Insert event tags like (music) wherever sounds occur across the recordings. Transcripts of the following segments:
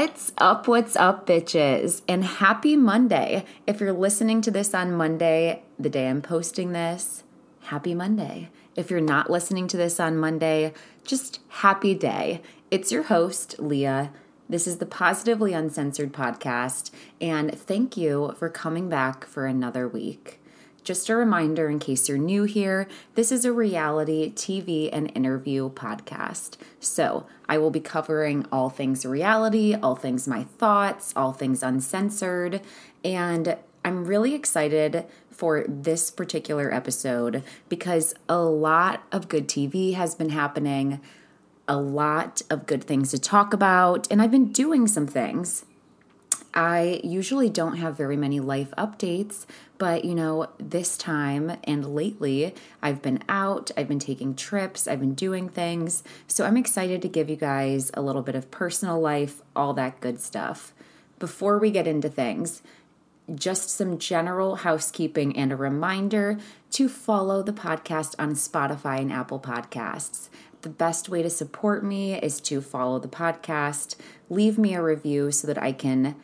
What's up? What's up, bitches? And happy Monday. If you're listening to this on Monday, the day I'm posting this, happy Monday. If you're not listening to this on Monday, just happy day. It's your host, Leah. This is the Positively Uncensored podcast, and thank you for coming back for another week. Just a reminder in case you're new here, this is a reality TV and interview podcast. So I will be covering all things reality, all things my thoughts, all things uncensored, and I'm really excited for this particular episode because a lot of good TV has been happening, a lot of good things to talk about, and I've been doing some things. I usually don't have very many life updates, but you know, this time and lately, I've been out, I've been taking trips, I've been doing things. So I'm excited to give you guys a little bit of personal life, all that good stuff. Before we get into things, just some general housekeeping and a reminder to follow the podcast on Spotify and Apple Podcasts. The best way to support me is to follow the podcast, leave me a review so that I can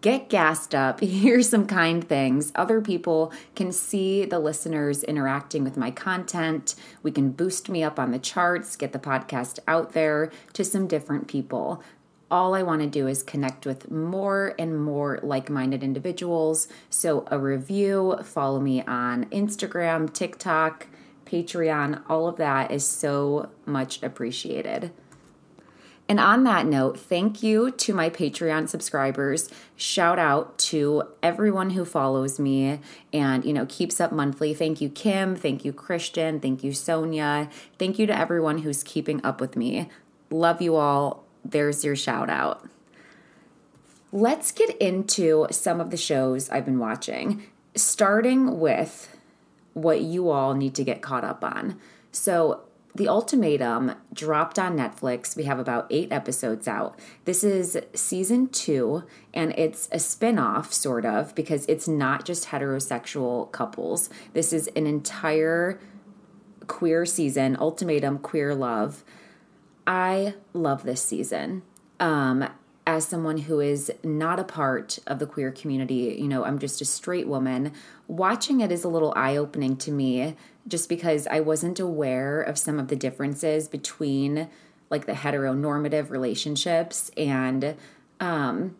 get gassed up, (laughs) hear some kind things. Other people can see the listeners interacting with my content. We can boost me up on the charts, get the podcast out there to some different people. All I want to do is connect with more and more like minded individuals. So, a review, follow me on Instagram, TikTok, Patreon, all of that is so much appreciated. And on that note, thank you to my Patreon subscribers. Shout out to everyone who follows me and, you know, keeps up monthly. Thank you, Kim. Thank you, Christian. Thank you, Sonia. Thank you to everyone who's keeping up with me. Love you all. There's your shout out. Let's get into some of the shows I've been watching, starting with what you all need to get caught up on. So, the Ultimatum dropped on Netflix. We have about eight episodes out. This is season two, and it's a spin off, sort of, because it's not just heterosexual couples. This is an entire queer season, Ultimatum Queer Love. I love this season. Um, as someone who is not a part of the queer community, you know, I'm just a straight woman, watching it is a little eye opening to me just because I wasn't aware of some of the differences between like the heteronormative relationships and um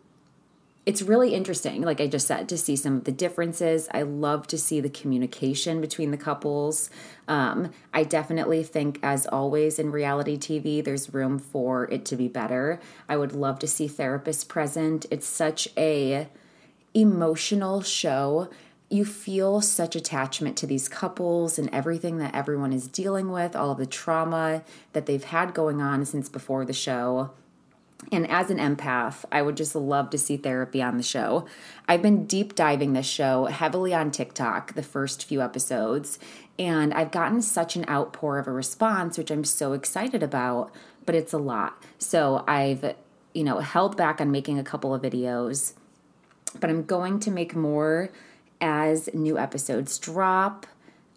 it's really interesting like i just said to see some of the differences. I love to see the communication between the couples. Um, i definitely think as always in reality tv there's room for it to be better. I would love to see therapists present. It's such a emotional show. You feel such attachment to these couples and everything that everyone is dealing with, all of the trauma that they've had going on since before the show. And as an empath, I would just love to see therapy on the show. I've been deep diving this show heavily on TikTok, the first few episodes, and I've gotten such an outpour of a response, which I'm so excited about, but it's a lot. So I've, you know, held back on making a couple of videos, but I'm going to make more as new episodes drop.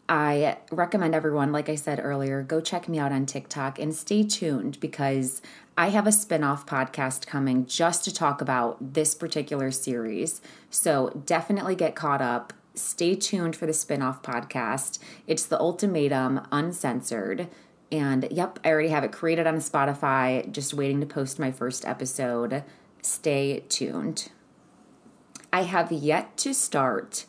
I recommend everyone, like I said earlier, go check me out on TikTok and stay tuned because I have a spin off podcast coming just to talk about this particular series. So definitely get caught up. Stay tuned for the spin off podcast. It's The Ultimatum Uncensored. And yep, I already have it created on Spotify, just waiting to post my first episode. Stay tuned. I have yet to start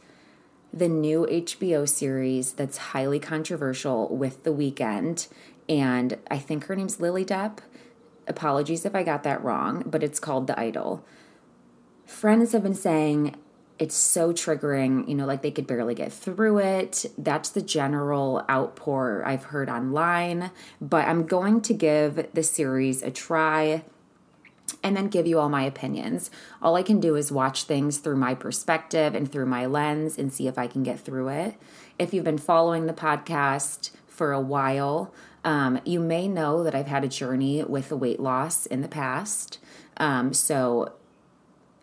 the new HBO series that's highly controversial with The Weeknd. And I think her name's Lily Depp. Apologies if I got that wrong, but it's called The Idol. Friends have been saying it's so triggering, you know, like they could barely get through it. That's the general outpour I've heard online. But I'm going to give the series a try and then give you all my opinions. All I can do is watch things through my perspective and through my lens and see if I can get through it. If you've been following the podcast for a while, um, you may know that I've had a journey with the weight loss in the past. Um, so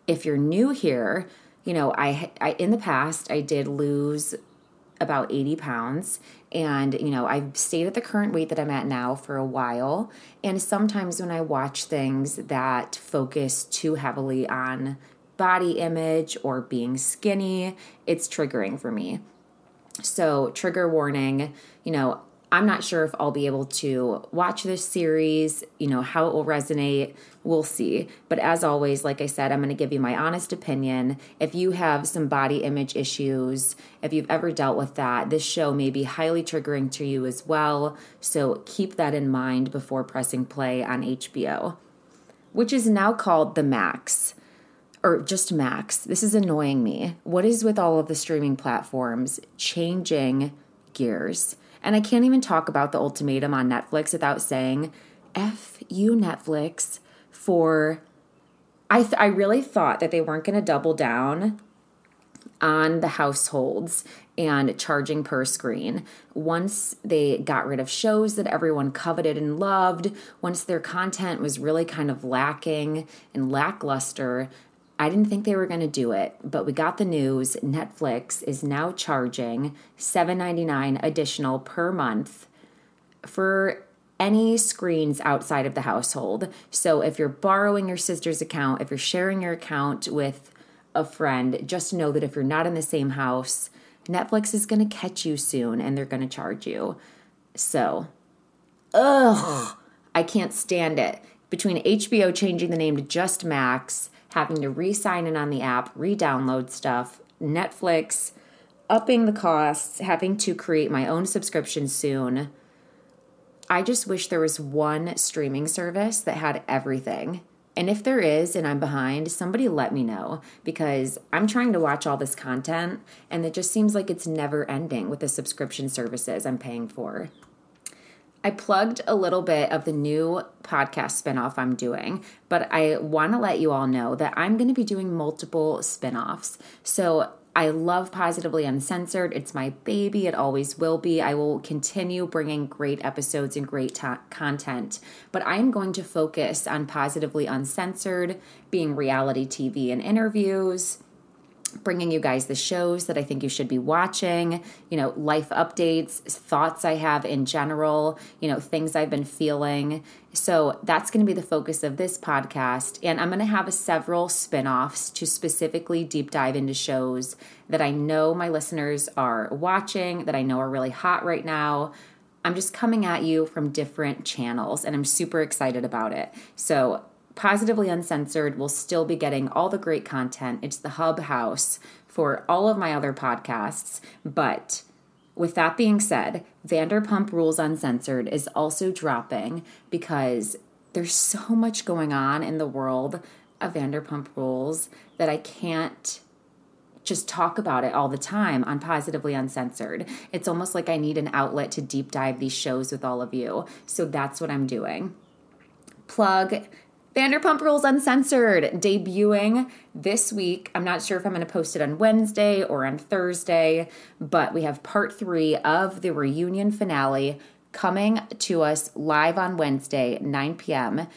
if you're new here, you know, I, I in the past I did lose about 80 pounds. And, you know, I've stayed at the current weight that I'm at now for a while. And sometimes when I watch things that focus too heavily on body image or being skinny, it's triggering for me. So, trigger warning, you know, I'm not sure if I'll be able to watch this series, you know, how it will resonate. We'll see. But as always, like I said, I'm going to give you my honest opinion. If you have some body image issues, if you've ever dealt with that, this show may be highly triggering to you as well. So keep that in mind before pressing play on HBO, which is now called The Max or just Max. This is annoying me. What is with all of the streaming platforms changing gears? And I can't even talk about the ultimatum on Netflix without saying, F you, Netflix, for. I, th- I really thought that they weren't going to double down on the households and charging per screen. Once they got rid of shows that everyone coveted and loved, once their content was really kind of lacking and lackluster, I didn't think they were going to do it, but we got the news. Netflix is now charging $7.99 additional per month for any screens outside of the household. So if you're borrowing your sister's account, if you're sharing your account with a friend, just know that if you're not in the same house, Netflix is going to catch you soon and they're going to charge you. So, ugh, I can't stand it. Between HBO changing the name to Just Max, having to re sign in on the app, re download stuff, Netflix, upping the costs, having to create my own subscription soon. I just wish there was one streaming service that had everything. And if there is and I'm behind, somebody let me know because I'm trying to watch all this content and it just seems like it's never ending with the subscription services I'm paying for. I plugged a little bit of the new podcast spinoff I'm doing, but I want to let you all know that I'm going to be doing multiple spinoffs. So I love Positively Uncensored. It's my baby. It always will be. I will continue bringing great episodes and great content, but I am going to focus on Positively Uncensored, being reality TV and interviews bringing you guys the shows that I think you should be watching, you know, life updates, thoughts I have in general, you know, things I've been feeling. So that's going to be the focus of this podcast. And I'm going to have several spin offs to specifically deep dive into shows that I know my listeners are watching, that I know are really hot right now. I'm just coming at you from different channels and I'm super excited about it. So Positively Uncensored will still be getting all the great content. It's the hub house for all of my other podcasts. But with that being said, Vanderpump Rules Uncensored is also dropping because there's so much going on in the world of Vanderpump Rules that I can't just talk about it all the time on Positively Uncensored. It's almost like I need an outlet to deep dive these shows with all of you. So that's what I'm doing. Plug Vanderpump Rules Uncensored debuting this week. I'm not sure if I'm going to post it on Wednesday or on Thursday, but we have part three of the reunion finale coming to us live on Wednesday, 9 p.m.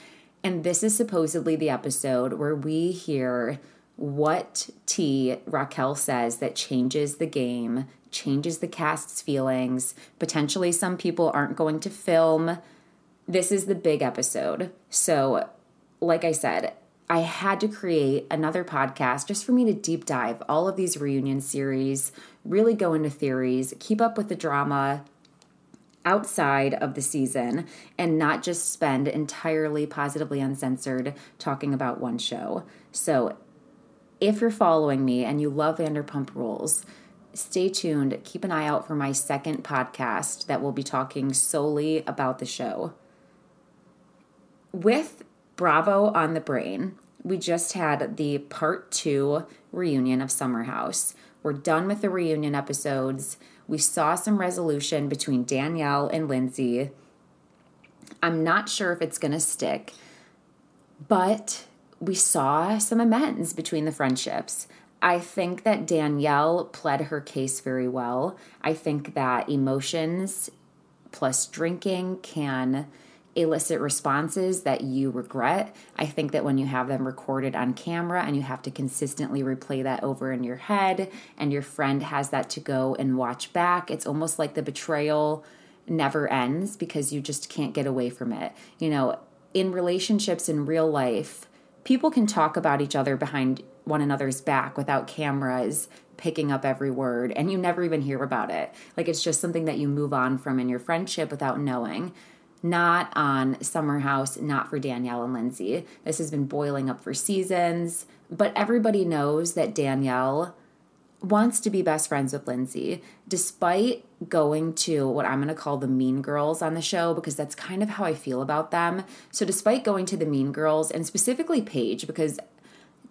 And this is supposedly the episode where we hear what T Raquel says that changes the game, changes the cast's feelings. Potentially, some people aren't going to film. This is the big episode. So, like I said, I had to create another podcast just for me to deep dive all of these reunion series, really go into theories, keep up with the drama outside of the season, and not just spend entirely positively uncensored talking about one show. So, if you're following me and you love Vanderpump Rules, stay tuned. Keep an eye out for my second podcast that will be talking solely about the show. With Bravo on the Brain. We just had the part two reunion of Summer House. We're done with the reunion episodes. We saw some resolution between Danielle and Lindsay. I'm not sure if it's going to stick, but we saw some amends between the friendships. I think that Danielle pled her case very well. I think that emotions plus drinking can elicit responses that you regret. I think that when you have them recorded on camera and you have to consistently replay that over in your head, and your friend has that to go and watch back, it's almost like the betrayal never ends because you just can't get away from it. You know, in relationships in real life, people can talk about each other behind one another's back without cameras picking up every word and you never even hear about it. Like it's just something that you move on from in your friendship without knowing not on Summer House, not for Danielle and Lindsay. This has been boiling up for seasons, but everybody knows that Danielle wants to be best friends with Lindsay, despite going to what I'm going to call the mean girls on the show, because that's kind of how I feel about them. So, despite going to the mean girls, and specifically Paige, because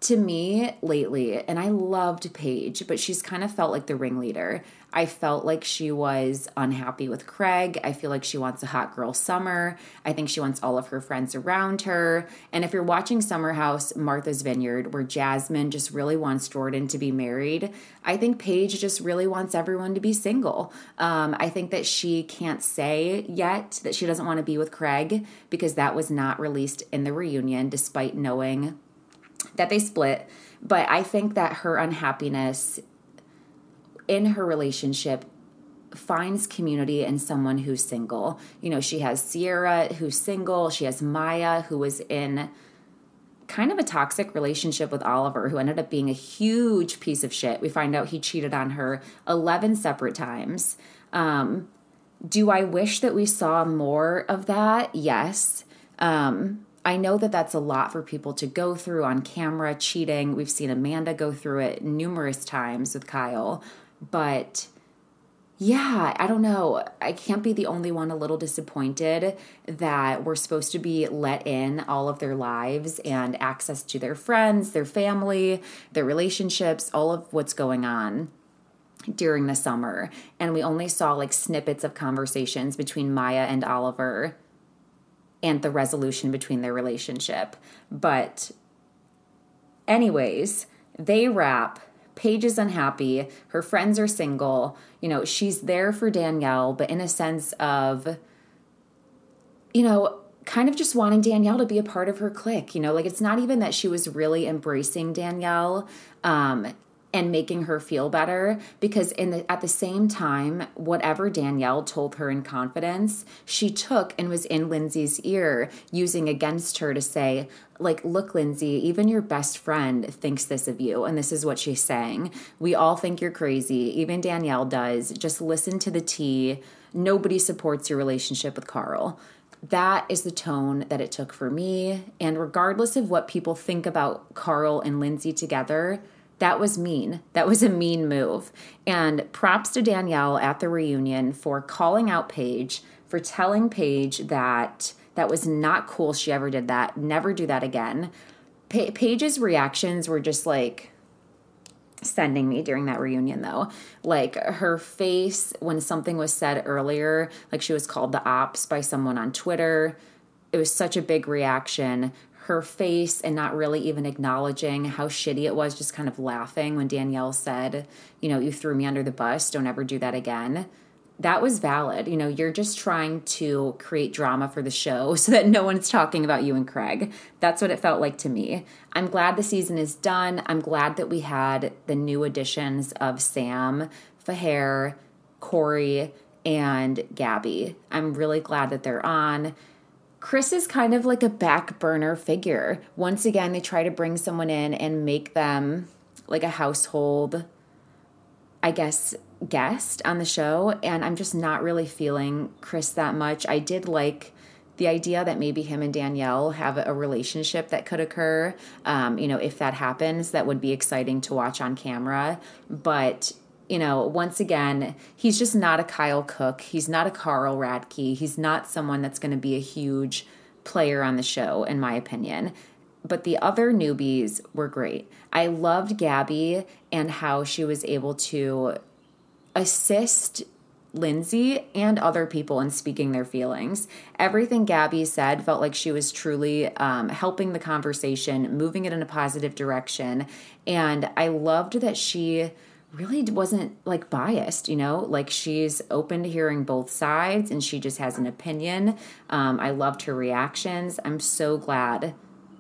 to me lately, and I loved Paige, but she's kind of felt like the ringleader. I felt like she was unhappy with Craig. I feel like she wants a hot girl summer. I think she wants all of her friends around her. And if you're watching Summer House, Martha's Vineyard, where Jasmine just really wants Jordan to be married, I think Paige just really wants everyone to be single. Um, I think that she can't say yet that she doesn't want to be with Craig because that was not released in the reunion, despite knowing that they split. But I think that her unhappiness in her relationship finds community in someone who's single. You know, she has Ciara who's single, she has Maya who was in kind of a toxic relationship with Oliver who ended up being a huge piece of shit. We find out he cheated on her 11 separate times. Um, do I wish that we saw more of that? Yes. Um, I know that that's a lot for people to go through on camera, cheating. We've seen Amanda go through it numerous times with Kyle. But yeah, I don't know. I can't be the only one a little disappointed that we're supposed to be let in all of their lives and access to their friends, their family, their relationships, all of what's going on during the summer. And we only saw like snippets of conversations between Maya and Oliver and the resolution between their relationship. But, anyways, they wrap. Paige is unhappy. Her friends are single. You know, she's there for Danielle, but in a sense of, you know, kind of just wanting Danielle to be a part of her clique. You know, like it's not even that she was really embracing Danielle. Um, and making her feel better because in the at the same time whatever Danielle told her in confidence she took and was in Lindsay's ear using against her to say like look Lindsay even your best friend thinks this of you and this is what she's saying. We all think you're crazy. Even Danielle does. Just listen to the tea. Nobody supports your relationship with Carl. That is the tone that it took for me. And regardless of what people think about Carl and Lindsay together that was mean. That was a mean move. And props to Danielle at the reunion for calling out Paige, for telling Paige that that was not cool she ever did that. Never do that again. Pa- Paige's reactions were just like sending me during that reunion though. Like her face when something was said earlier, like she was called the ops by someone on Twitter. It was such a big reaction her face and not really even acknowledging how shitty it was, just kind of laughing when Danielle said, you know, you threw me under the bus, don't ever do that again. That was valid. You know, you're just trying to create drama for the show (laughs) so that no one's talking about you and Craig. That's what it felt like to me. I'm glad the season is done. I'm glad that we had the new additions of Sam, Feher, Corey, and Gabby. I'm really glad that they're on. Chris is kind of like a back burner figure. Once again, they try to bring someone in and make them like a household, I guess, guest on the show. And I'm just not really feeling Chris that much. I did like the idea that maybe him and Danielle have a relationship that could occur. Um, you know, if that happens, that would be exciting to watch on camera. But you know, once again, he's just not a Kyle Cooke. He's not a Carl Radke. He's not someone that's going to be a huge player on the show, in my opinion. But the other newbies were great. I loved Gabby and how she was able to assist Lindsay and other people in speaking their feelings. Everything Gabby said felt like she was truly um, helping the conversation, moving it in a positive direction. And I loved that she really wasn't like biased, you know, like she's open to hearing both sides and she just has an opinion. Um, I loved her reactions. I'm so glad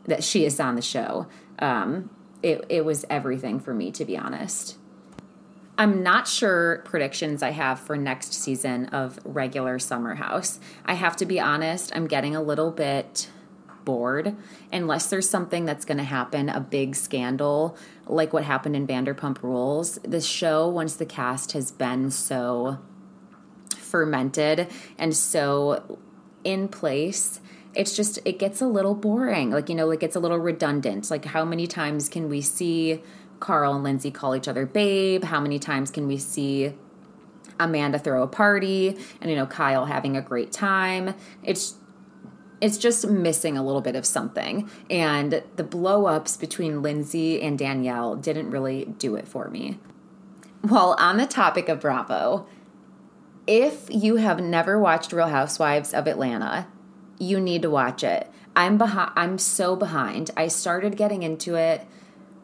that she is on the show. Um, it, it was everything for me, to be honest. I'm not sure predictions I have for next season of regular Summer House. I have to be honest, I'm getting a little bit bored unless there's something that's going to happen, a big scandal like what happened in Vanderpump Rules. The show, once the cast has been so fermented and so in place, it's just it gets a little boring. Like you know, like it's a little redundant. Like how many times can we see Carl and Lindsay call each other babe? How many times can we see Amanda throw a party and you know Kyle having a great time? It's it's just missing a little bit of something. And the blow ups between Lindsay and Danielle didn't really do it for me. While on the topic of Bravo, if you have never watched Real Housewives of Atlanta, you need to watch it. I'm behind I'm so behind. I started getting into it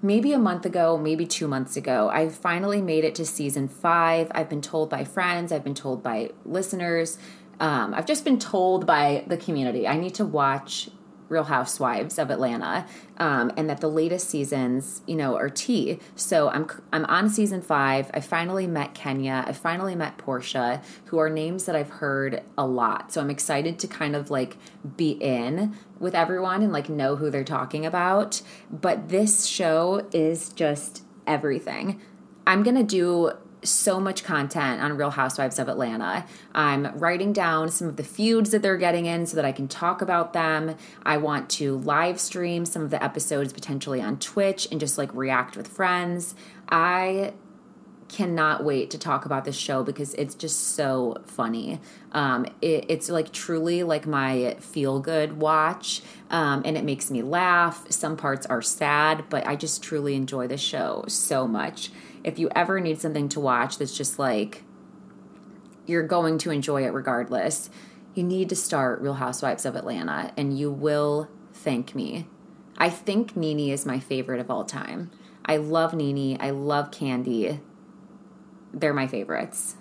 maybe a month ago, maybe 2 months ago. I finally made it to season 5. I've been told by friends, I've been told by listeners um, I've just been told by the community I need to watch Real Housewives of Atlanta, um, and that the latest seasons, you know, are tea. So I'm I'm on season five. I finally met Kenya. I finally met Porsha, who are names that I've heard a lot. So I'm excited to kind of like be in with everyone and like know who they're talking about. But this show is just everything. I'm gonna do so much content on Real Housewives of Atlanta. I'm writing down some of the feuds that they're getting in so that I can talk about them. I want to live stream some of the episodes potentially on Twitch and just like react with friends. I cannot wait to talk about this show because it's just so funny. Um, it, it's like truly like my feel good watch, um, and it makes me laugh. Some parts are sad, but I just truly enjoy the show so much if you ever need something to watch that's just like you're going to enjoy it regardless, you need to start Real Housewives of Atlanta and you will thank me. I think Nene is my favorite of all time. I love Nene. I love Kandi. They're my favorites.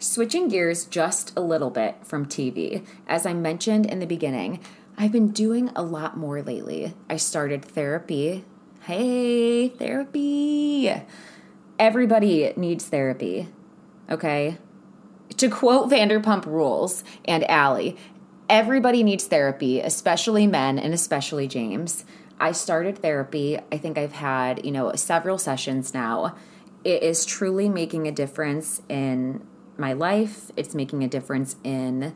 Switching gears just a little bit from TV, as I mentioned in the beginning, I've been doing a lot more lately. I started therapy Hey, therapy. Everybody needs therapy. Okay? To quote Vanderpump Rules and Allie, everybody needs therapy, especially men and especially James. I started therapy. I think I've had, you know, several sessions now. It is truly making a difference in my life. It's making a difference in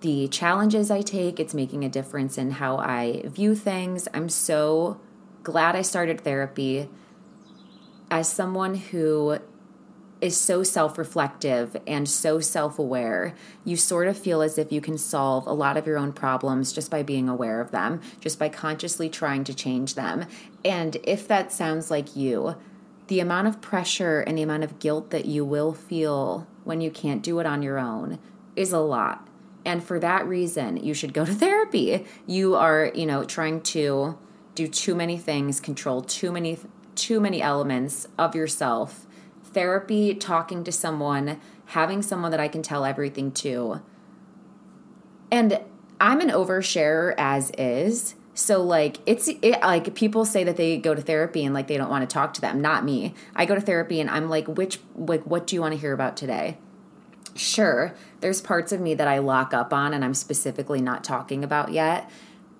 the challenges I take. It's making a difference in how I view things. I'm so glad I started therapy as someone who is so self reflective and so self aware, you sort of feel as if you can solve a lot of your own problems just by being aware of them, just by consciously trying to change them. And if that sounds like you, the amount of pressure and the amount of guilt that you will feel when you can't do it on your own is a lot. And for that reason, you should go to therapy. You are, you know, trying to do too many things, control too many too many elements of yourself. Therapy, talking to someone, having someone that I can tell everything to. And I'm an oversharer as is. So like it's it, like people say that they go to therapy and like they don't want to talk to them. Not me. I go to therapy and I'm like, which like what do you want to hear about today? Sure, there's parts of me that I lock up on and I'm specifically not talking about yet.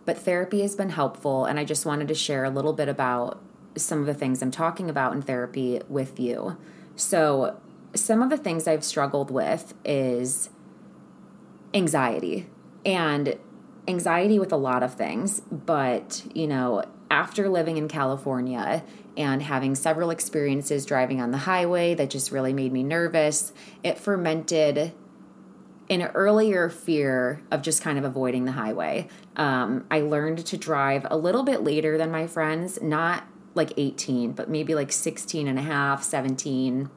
But therapy has been helpful, and I just wanted to share a little bit about some of the things I'm talking about in therapy with you. So, some of the things I've struggled with is anxiety and anxiety with a lot of things, but you know, after living in California and having several experiences driving on the highway that just really made me nervous, it fermented an earlier fear of just kind of avoiding the highway. Um, I learned to drive a little bit later than my friends, not like 18, but maybe like 16 and a half, 17.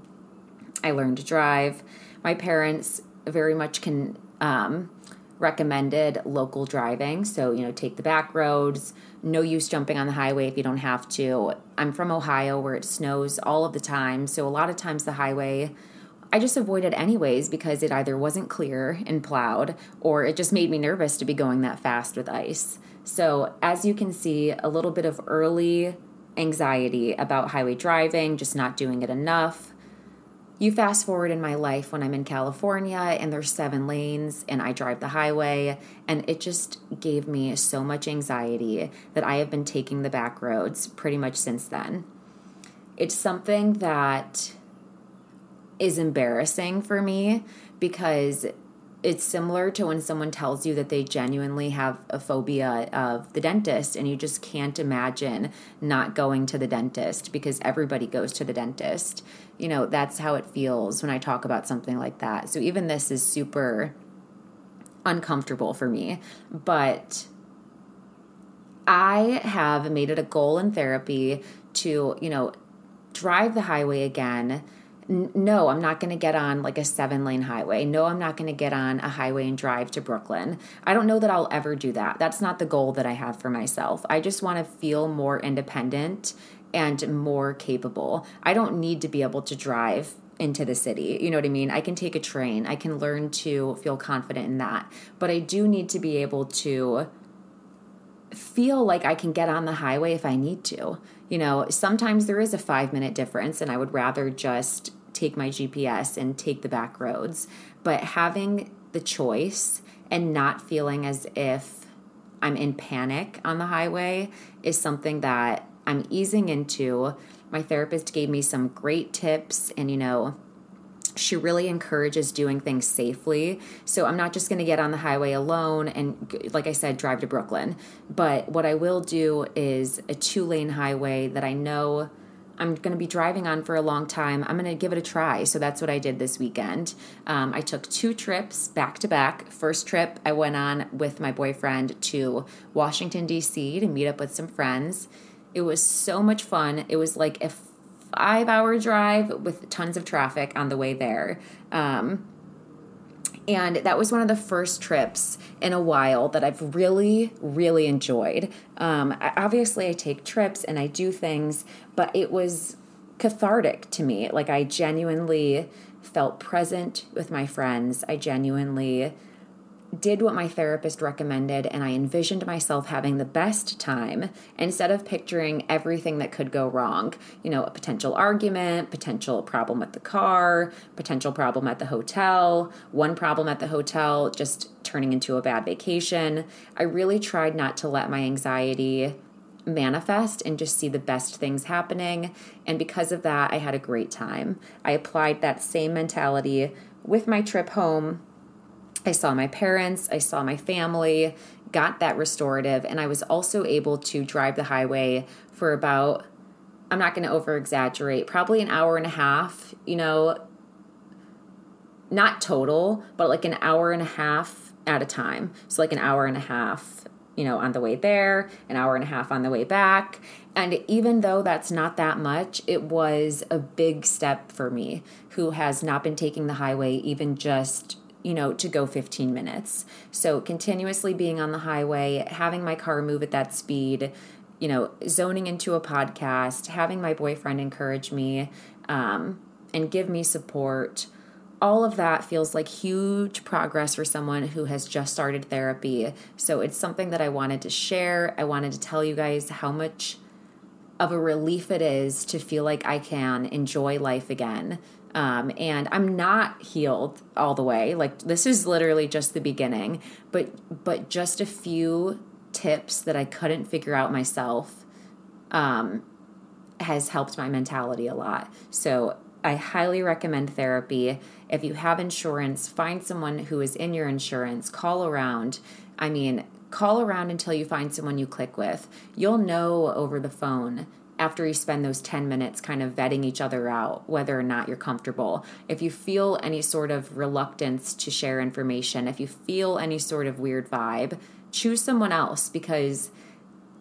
I learned to drive. My parents very much can um, recommended local driving. So, you know, take the back roads, no use jumping on the highway if you don't have to. I'm from Ohio where it snows all of the time. So, a lot of times the highway I just avoided anyways because it either wasn't clear and plowed or it just made me nervous to be going that fast with ice. So, as you can see, a little bit of early anxiety about highway driving, just not doing it enough. You fast forward in my life when I'm in California and there's seven lanes and I drive the highway, and it just gave me so much anxiety that I have been taking the back roads pretty much since then. It's something that is embarrassing for me because it's similar to when someone tells you that they genuinely have a phobia of the dentist and you just can't imagine not going to the dentist because everybody goes to the dentist. You know, that's how it feels when I talk about something like that. So even this is super uncomfortable for me, but I have made it a goal in therapy to, you know, drive the highway again no, I'm not going to get on like a seven lane highway. No, I'm not going to get on a highway and drive to Brooklyn. I don't know that I'll ever do that. That's not the goal that I have for myself. I just want to feel more independent and more capable. I don't need to be able to drive into the city. You know what I mean? I can take a train. I can learn to feel confident in that. But I do need to be able to feel like I can get on the highway if I need to. You know, sometimes there is a five minute difference, and I would rather just take my GPS and take the back roads. But having the choice and not feeling as if I'm in panic on the highway is something that I'm easing into. My therapist gave me some great tips and, you know, she really encourages doing things safely. So I'm not just going to get on the highway alone and, like I said, drive to Brooklyn. But what I will do is a two lane highway that I know I'm going to be driving on for a long time. I'm going to give it a try. So that's what I did this weekend. Um, I took two trips back to back. First trip, I went on with my boyfriend to Washington, D.C. to meet up with some friends. It was so much fun. It was like a five hour drive with tons of traffic on the way there. Um, and that was one of the first trips in a while that I've really, really enjoyed. Um, obviously, I take trips and I do things, but it was cathartic to me. Like, I genuinely felt present with my friends. I genuinely did what my therapist recommended and I envisioned myself having the best time instead of picturing everything that could go wrong. You know, a potential argument, potential problem with the car, potential problem at the hotel, one problem at the hotel just turning into a bad vacation. I really tried not to let my anxiety manifest and just see the best things happening. And because of that, I had a great time. I applied that same mentality with my trip home I saw my parents, I saw my family, got that restorative, and I was also able to drive the highway for about, I'm not going to over exaggerate, probably an hour and a half, you know, not total, but like an hour and a half at a time. So, like an hour and a half, you know, on the way there, an hour and a half on the way back. And even though that's not that much, it was a big step for me who has not been taking the highway even just you know, to go 15 minutes. So continuously being on the highway, having my car move at that speed, you know, zoning into a podcast, having my boyfriend encourage me um, and give me support. All of that feels like huge progress for someone who has just started therapy. So it's something that I wanted to share. I wanted to tell you guys how much of a relief it is to feel like I can enjoy life again, um, and I'm not healed all the way. Like this is literally just the beginning, but but just a few tips that I couldn't figure out myself um, has helped my mentality a lot. So I highly recommend therapy. If you have insurance, find someone who is in your insurance. Call around. I mean, call around until you find someone you click with. You'll know over the phone after you spend those 10 minutes kind of vetting each other out, whether or not you're comfortable. If you feel any sort of reluctance to share information, if you feel any sort of weird vibe, choose someone else because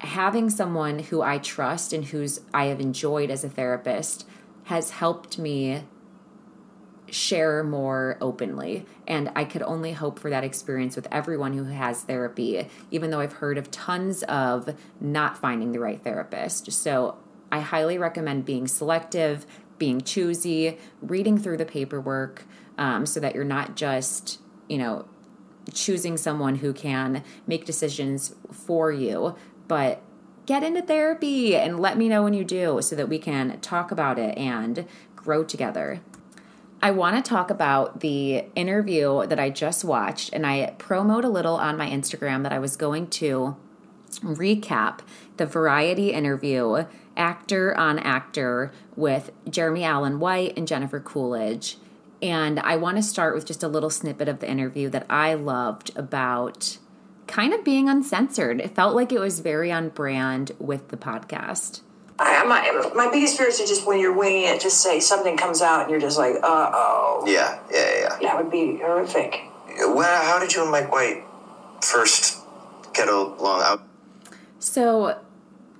having someone who I trust and who's I have enjoyed as a therapist has helped me share more openly. And I could only hope for that experience with everyone who has therapy, even though I've heard of tons of not finding the right therapist. So I highly recommend being selective, being choosy, reading through the paperwork um, so that you're not just, you know, choosing someone who can make decisions for you, but get into therapy and let me know when you do so that we can talk about it and grow together. I want to talk about the interview that I just watched, and I promote a little on my Instagram that I was going to recap the variety interview, actor on actor, with Jeremy Allen White and Jennifer Coolidge. And I want to start with just a little snippet of the interview that I loved about kind of being uncensored. It felt like it was very on brand with the podcast. I, my, my biggest fear is to just when you're winging it, just say something comes out and you're just like, uh oh. Yeah, yeah, yeah. That would be horrific. Well, how did you and Mike White first get along? Out? So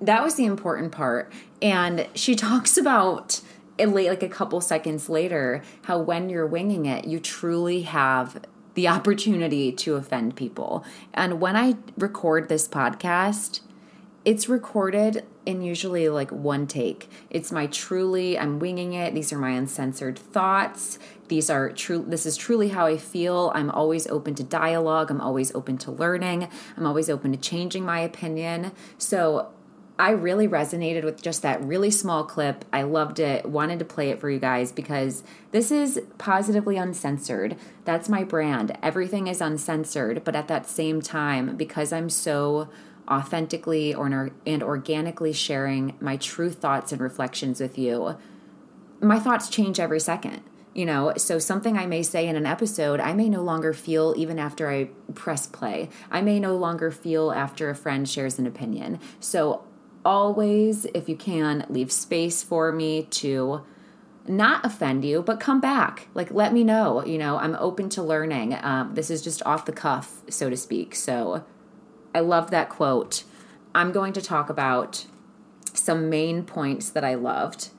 that was the important part. And she (laughs) talks about it like a couple seconds later how when you're winging it, you truly have the opportunity to offend people. And when I record this podcast, it's recorded in usually like one take. It's my truly, I'm winging it. These are my uncensored thoughts. These are true, this is truly how I feel. I'm always open to dialogue. I'm always open to learning. I'm always open to changing my opinion. So I really resonated with just that really small clip. I loved it, wanted to play it for you guys because this is positively uncensored. That's my brand. Everything is uncensored, but at that same time, because I'm so authentically or and organically sharing my true thoughts and reflections with you, my thoughts change every second. You know, so something I may say in an episode, I may no longer feel even after I press play. I may no longer feel after a friend shares an opinion. So, always, if you can, leave space for me to not offend you, but come back. Like, let me know. You know, I'm open to learning. Um, this is just off the cuff, so to speak. So, I love that quote. I'm going to talk about some main points that I loved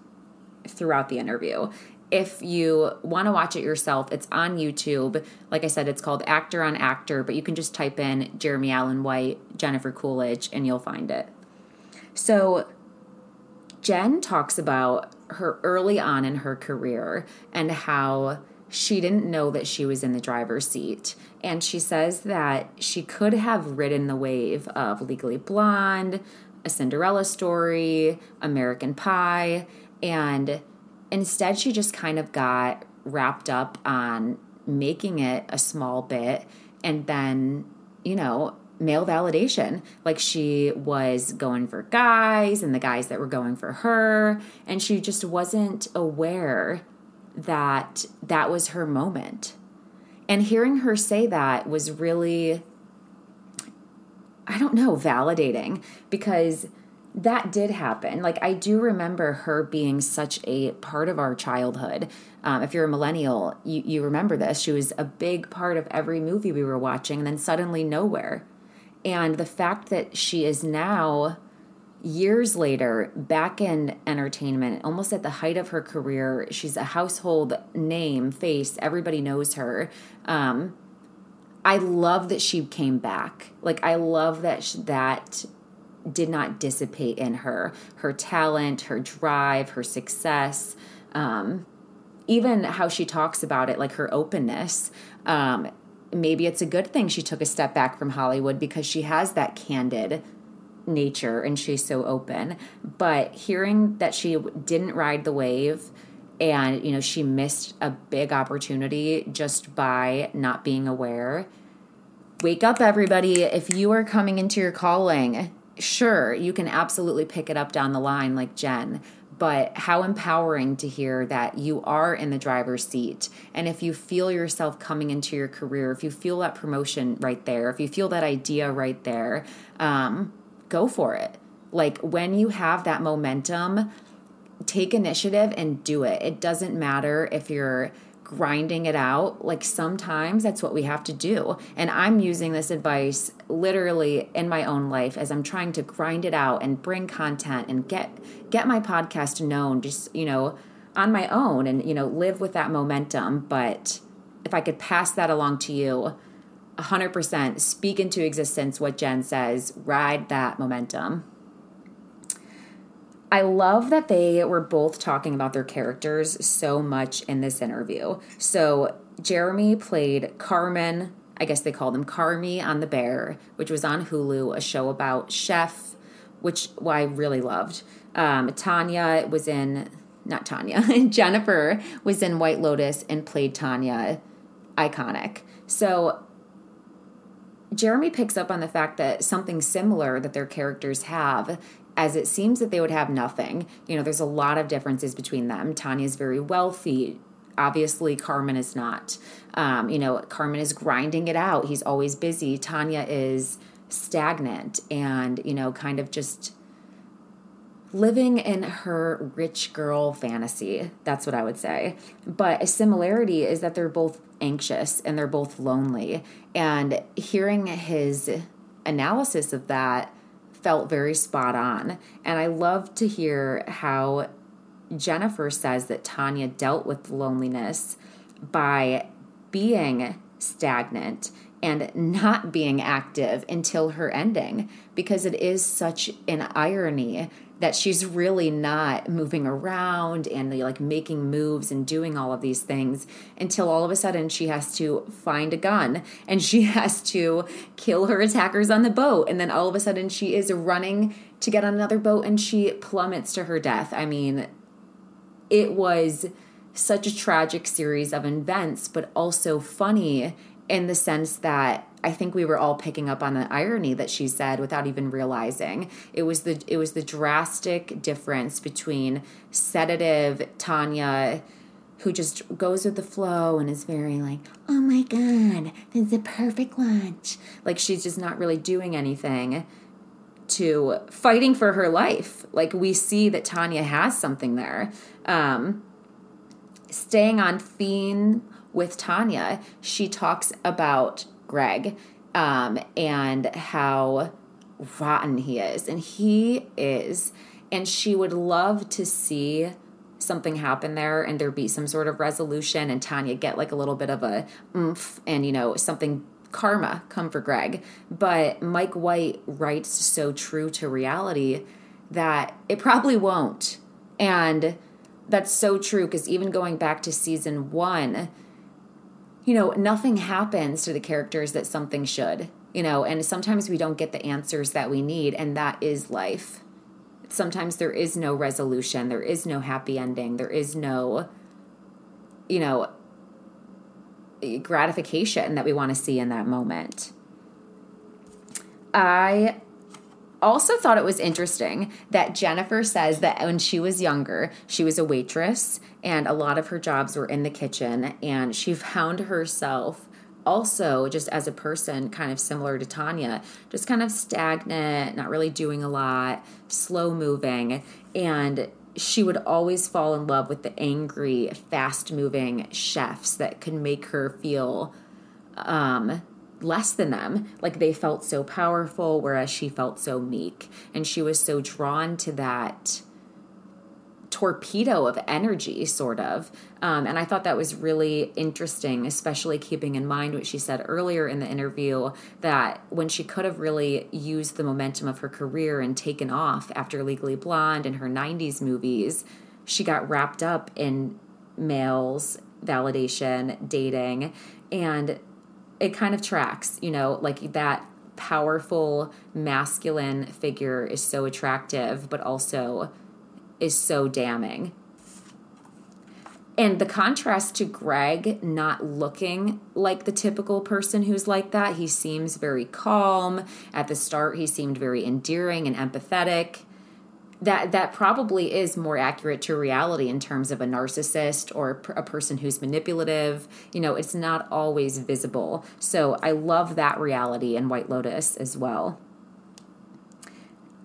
throughout the interview. If you want to watch it yourself, it's on YouTube. Like I said, it's called Actor on Actor, but you can just type in Jeremy Allen White, Jennifer Coolidge, and you'll find it. So, Jen talks about her early on in her career and how she didn't know that she was in the driver's seat. And she says that she could have ridden the wave of Legally Blonde, A Cinderella Story, American Pie, and instead she just kind of got wrapped up on making it a small bit and then, you know, male validation. Like she was going for guys and the guys that were going for her, and she just wasn't aware that that was her moment. And hearing her say that was really, I don't know, validating because that did happen. Like, I do remember her being such a part of our childhood. Um, if you're a millennial, you, you remember this. She was a big part of every movie we were watching, and then suddenly nowhere. And the fact that she is now years later, back in entertainment, almost at the height of her career, she's a household name, face. Everybody knows her. Um, I love that she came back. Like I love that she, that did not dissipate in her. Her talent, her drive, her success, um, even how she talks about it, like her openness. Um, maybe it's a good thing she took a step back from Hollywood because she has that candid nature and she's so open. But hearing that she didn't ride the wave and you know she missed a big opportunity just by not being aware. Wake up everybody if you are coming into your calling. Sure, you can absolutely pick it up down the line like Jen, but how empowering to hear that you are in the driver's seat. And if you feel yourself coming into your career, if you feel that promotion right there, if you feel that idea right there, um, go for it. Like when you have that momentum, take initiative and do it. It doesn't matter if you're grinding it out. Like sometimes that's what we have to do. And I'm using this advice literally in my own life as I'm trying to grind it out and bring content and get get my podcast known. Just, you know, on my own and, you know, live with that momentum. But if I could pass that along to you, 100% speak into existence what Jen says, ride that momentum. I love that they were both talking about their characters so much in this interview. So, Jeremy played Carmen, I guess they called him Carmy on The Bear, which was on Hulu, a show about chef, which well, I really loved. Um, Tanya was in, not Tanya, (laughs) Jennifer was in White Lotus and played Tanya, iconic. So Jeremy picks up on the fact that something similar that their characters have as it seems that they would have nothing. You know, there's a lot of differences between them. Tanya's very wealthy. Obviously, Carmen is not. Um, you know, Carmen is grinding it out. He's always busy. Tanya is stagnant and, you know, kind of just living in her rich girl fantasy. That's what I would say. But a similarity is that they're both anxious and they're both lonely. And hearing his analysis of that felt very spot on. And I love to hear how Jennifer says that Tanya dealt with loneliness by being stagnant and not being active until her ending because it is such an irony that she's really not moving around and like making moves and doing all of these things until all of a sudden she has to find a gun and she (laughs) has to kill her attackers on the boat and then all of a sudden she is running to get on another boat and she plummets to her death. I mean, it was such a tragic series of events but also funny in the sense that I think we were all picking up on the irony that she said without even realizing. It was the it was the drastic difference between sedative Tanya who just goes with the flow and is very like, "Oh my god, this is a perfect lunch." Like she's just not really doing anything to fighting for her life. Like we see that Tanya has something there. Um staying on theme with Tanya, she talks about Greg um, and how rotten he is. And he is. And she would love to see something happen there and there be some sort of resolution and Tanya get like a little bit of a oomph and, you know, something karma come for Greg. But Mike White writes so true to reality that it probably won't. And that's so true because even going back to season one, you know, nothing happens to the characters that something should, you know, and sometimes we don't get the answers that we need, and that is life. Sometimes there is no resolution, there is no happy ending, there is no, you know, gratification that we want to see in that moment. I also thought it was interesting that Jennifer says that when she was younger, she was a waitress and a lot of her jobs were in the kitchen. And she (laughs) found herself also just as a person kind of similar to Tanya, just kind of stagnant, not really doing a lot, slow moving, and she would always fall in love with the angry, fast moving chefs that could make her feel um less than them. Like they felt so powerful, whereas she felt so meek. And she was so drawn to that torpedo of energy, sort of. Um, and I thought that was really interesting, especially keeping in mind what she said earlier in the interview that when she could have really used the momentum of her career and taken off after Legally Blonde and her 90s movies, she got wrapped up in males, validation, dating, and it kind of tracks, you know, like that powerful masculine figure is so attractive, but also is so damning. And the contrast to Greg not looking like the typical person who's like that, he seems very calm. At the start, he seemed very endearing and empathetic that that probably is more accurate to reality in terms of a narcissist or a person who's manipulative you know it's not always visible so i love that reality in white lotus as well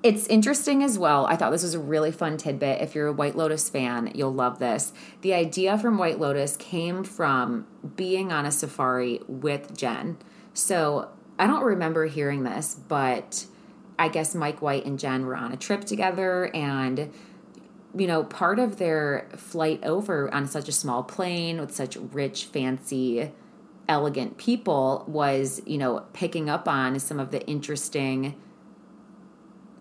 it's interesting as well. I thought this was a really fun tidbit. If you're a White Lotus fan, you'll love this. The idea from White Lotus came from being on a safari with Jen. So I don't remember hearing this, but I guess Mike White and Jen were on a trip together and you know, part of their flight over on such a small plane with such rich, fancy, elegant people was, you know, picking up on some of the interesting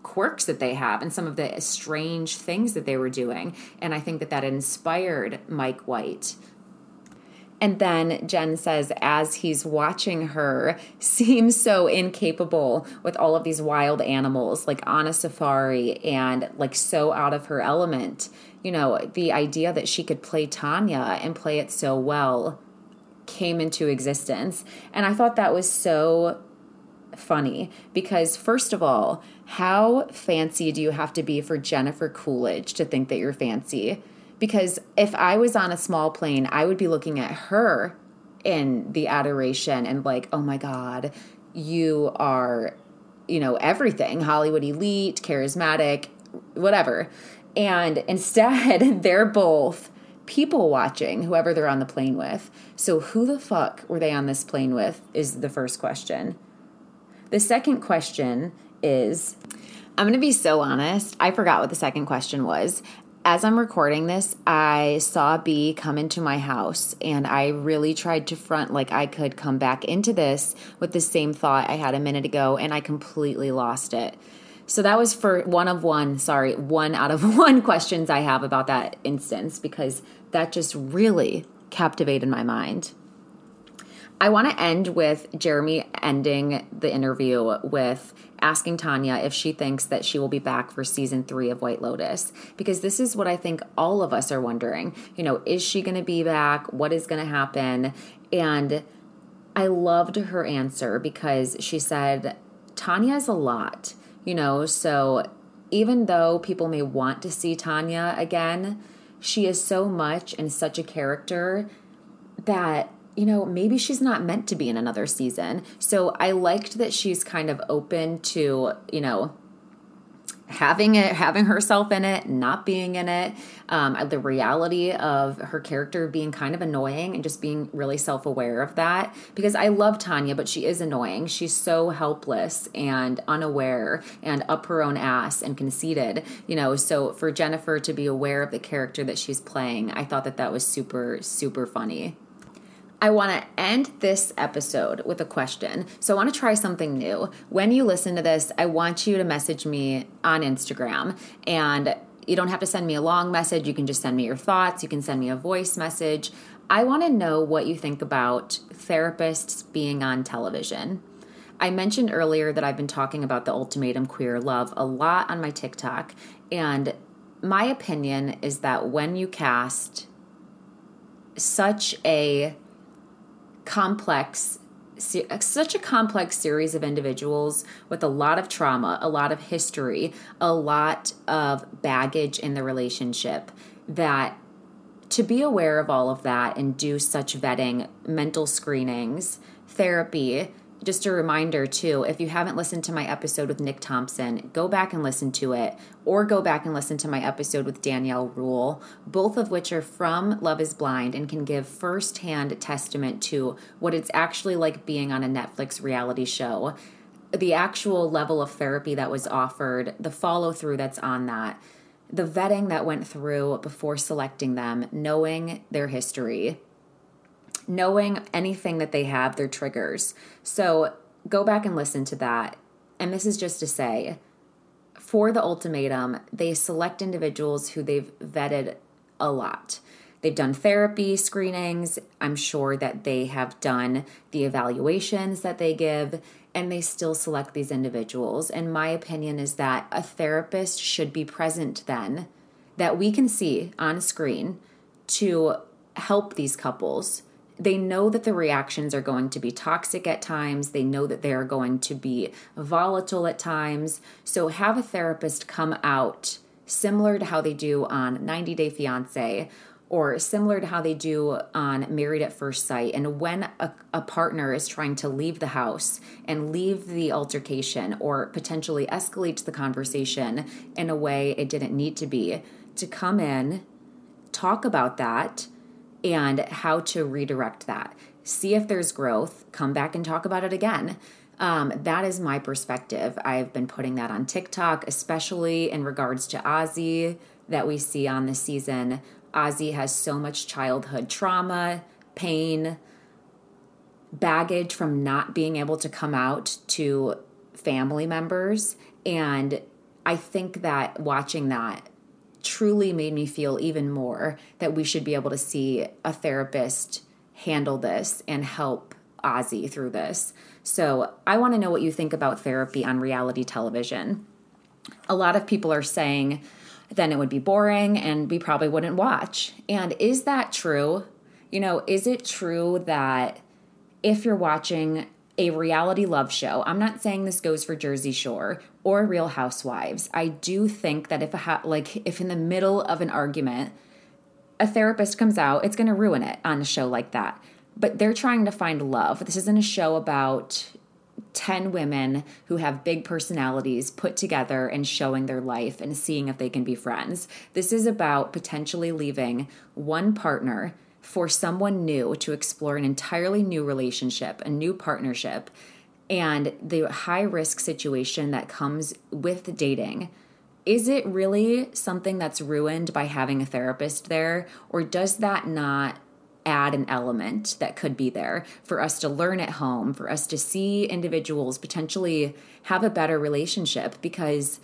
quirks that they have and some of the strange things that they were doing. And I think that that inspired Mike White. And then Jen says, as he's watching her (laughs) seem so incapable with all of these wild animals, like on a safari and like so out of her element, you know, the idea that she could play Tanya and play it so well came into existence. And I thought that was so funny because, first of all, how fancy do you have to be for Jennifer Coolidge to think that you're fancy? Because if I was on a small plane, I would be looking at her in the adoration and like, oh my God, you are, you know, everything Hollywood elite, charismatic, whatever. And instead, (laughs) they're both people watching whoever they're on the plane with. So, who the fuck were they on this plane with? Is the first question. The second question is I'm going to be so honest. I forgot what the second question was. As I'm recording this, I saw B come into my house and I really tried to front like I could come back into this with the same thought I had a minute ago and I completely lost it. So that was for one of one, sorry, one out of (laughs) one questions I have about that instance because that just really captivated my mind. I want to end with Jeremy ending the interview with asking Tanya if she thinks that she will be back for season three of White Lotus. Because this is what I think all of us are wondering. You know, is she going to be back? What is going to happen? And I loved her answer because she said, Tanya is a lot, you know, so even though people may want to see Tanya again, she is so much and such a character that you know, maybe she's not meant to be in another season. So I liked that she's kind of open to, you know, having it, having herself in it, not being in it, um, the reality of her character being kind of annoying and just being really self aware of that. Because I love Tanya, but she is annoying. She's so helpless and unaware and up her own ass and conceited, you know. So for Jennifer to be aware of the character that she's playing, I thought that that was super, super funny. I want to end this episode with a question. So I want to try something new. When you listen to this, I want you to message me on Instagram and you don't have to send me a long message. You can just send me your thoughts. You can send me a voice message. I want to know what you think about therapists being on television. I mentioned earlier that I've been talking about the ultimatum queer love a lot on my TikTok. And my opinion is that when you cast such a complex such a complex series of individuals with a lot of trauma, a lot of history, a lot of baggage in the relationship that to be aware of all of that and do such vetting, mental screenings, therapy, just a reminder too if you haven't listened to my episode with Nick Thompson, go back and listen to it, or go back and listen to my episode with Danielle Ruhl, both of which are from Love is Blind and can give firsthand testament to what it's actually like being on a Netflix reality show. The actual level of therapy that was offered, the follow through that's on that, the vetting that went through before selecting them, knowing their history knowing anything that they have, their triggers. So go back and listen to that. And this is just to say, for the ultimatum, they select individuals who they've vetted a lot. They've done therapy screenings. I'm sure that they have done the evaluations that they give, and they still select these individuals. And my opinion is that a therapist should be present then, that we can see on screen to help these couples they know that the reactions are going to be toxic at times. They know that they are going to be volatile at times. So, have a therapist come out similar to how they do on 90 Day Fiance or similar to how they do on Married at First Sight. And when a, a, partner is trying to leave the house and leave the altercation or potentially escalate the conversation in a way it didn't need to be, to come in, talk about that and how to redirect that. See if there's growth, come back and talk about it again. Um, that is my perspective. I've been putting that on TikTok, especially in regards to Aussie, that we see on the season. Aussie has so much childhood trauma, pain, baggage from not being able to come out to family members. And I think that watching that truly made me feel even more that we should be able to see a therapist handle this and help Aussie through this. So I want to know what you think about therapy on reality television. A lot of people are saying then it would be boring and we probably wouldn't watch. And is that true? You know, is it true that if you're watching a reality love show, I'm not saying this goes for Jersey Shore or Real Housewives. I do think that if a ha- like if in the middle of an argument a therapist comes out, it's going to ruin it on a show like that. But they're trying to find love. This isn't a show about 10 women who have big personalities put together and showing their life and seeing if they can be friends. This is about potentially leaving one partner for someone new to explore an entirely new relationship, a new partnership, and the high risk situation that comes with dating. Is it really something that's ruined by having a therapist there, or does that not add an element that could be there for us to learn at home, for us to see individuals potentially have a better relationship? Because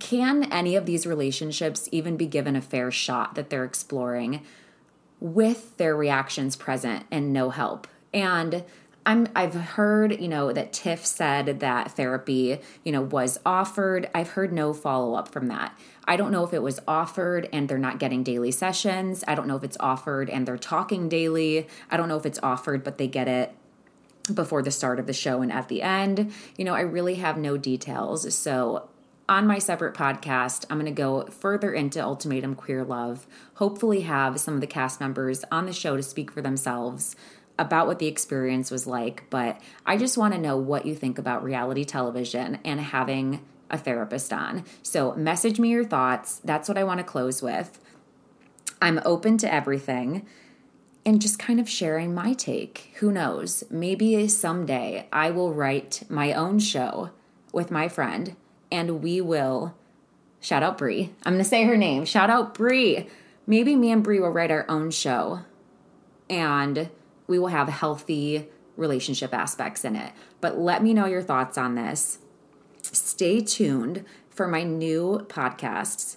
can any of these relationships even be given a fair shot that they're exploring with their reactions present and no help. And I'm I've heard, you know, that Tiff said that therapy, you know, was offered. I've heard no follow-up from that. I don't know if it was offered and they're not getting daily sessions. I don't know if it's offered and they're talking daily. I don't know if it's offered but they get it before the start of the show and at the end. You know, I really have no details. So on my separate podcast, I'm going to go further into Ultimatum Queer Love, hopefully, have some of the cast members on the show to speak for themselves about what the experience was like. But I just want to know what you think about reality television and having a therapist on. So, message me your thoughts. That's what I want to close with. I'm open to everything and just kind of sharing my take. Who knows? Maybe someday I will write my own show with my friend and we will shout out Brie. I'm gonna say her name. Shout out Brie. Maybe me and Brie will write our own show, and we will have healthy relationship aspects in it. But let me know your thoughts on this. Stay tuned for my new podcasts.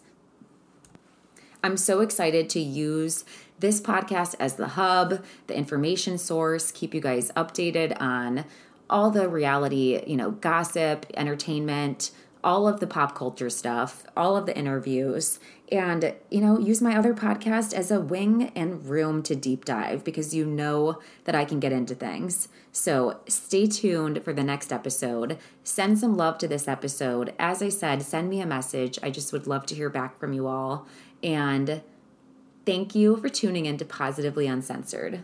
I'm so excited to use this podcast as the hub, the information source, keep you guys updated on all the reality, you know, gossip, entertainment, all of the pop culture stuff, all of the interviews, and, you know, use my other podcast as a wing and room to deep dive because you know that I can get into things. So stay tuned for the next episode. Send some love to this episode. As I said, send me a message. I just would love to hear back from you all. And thank you for tuning in to Positively Uncensored.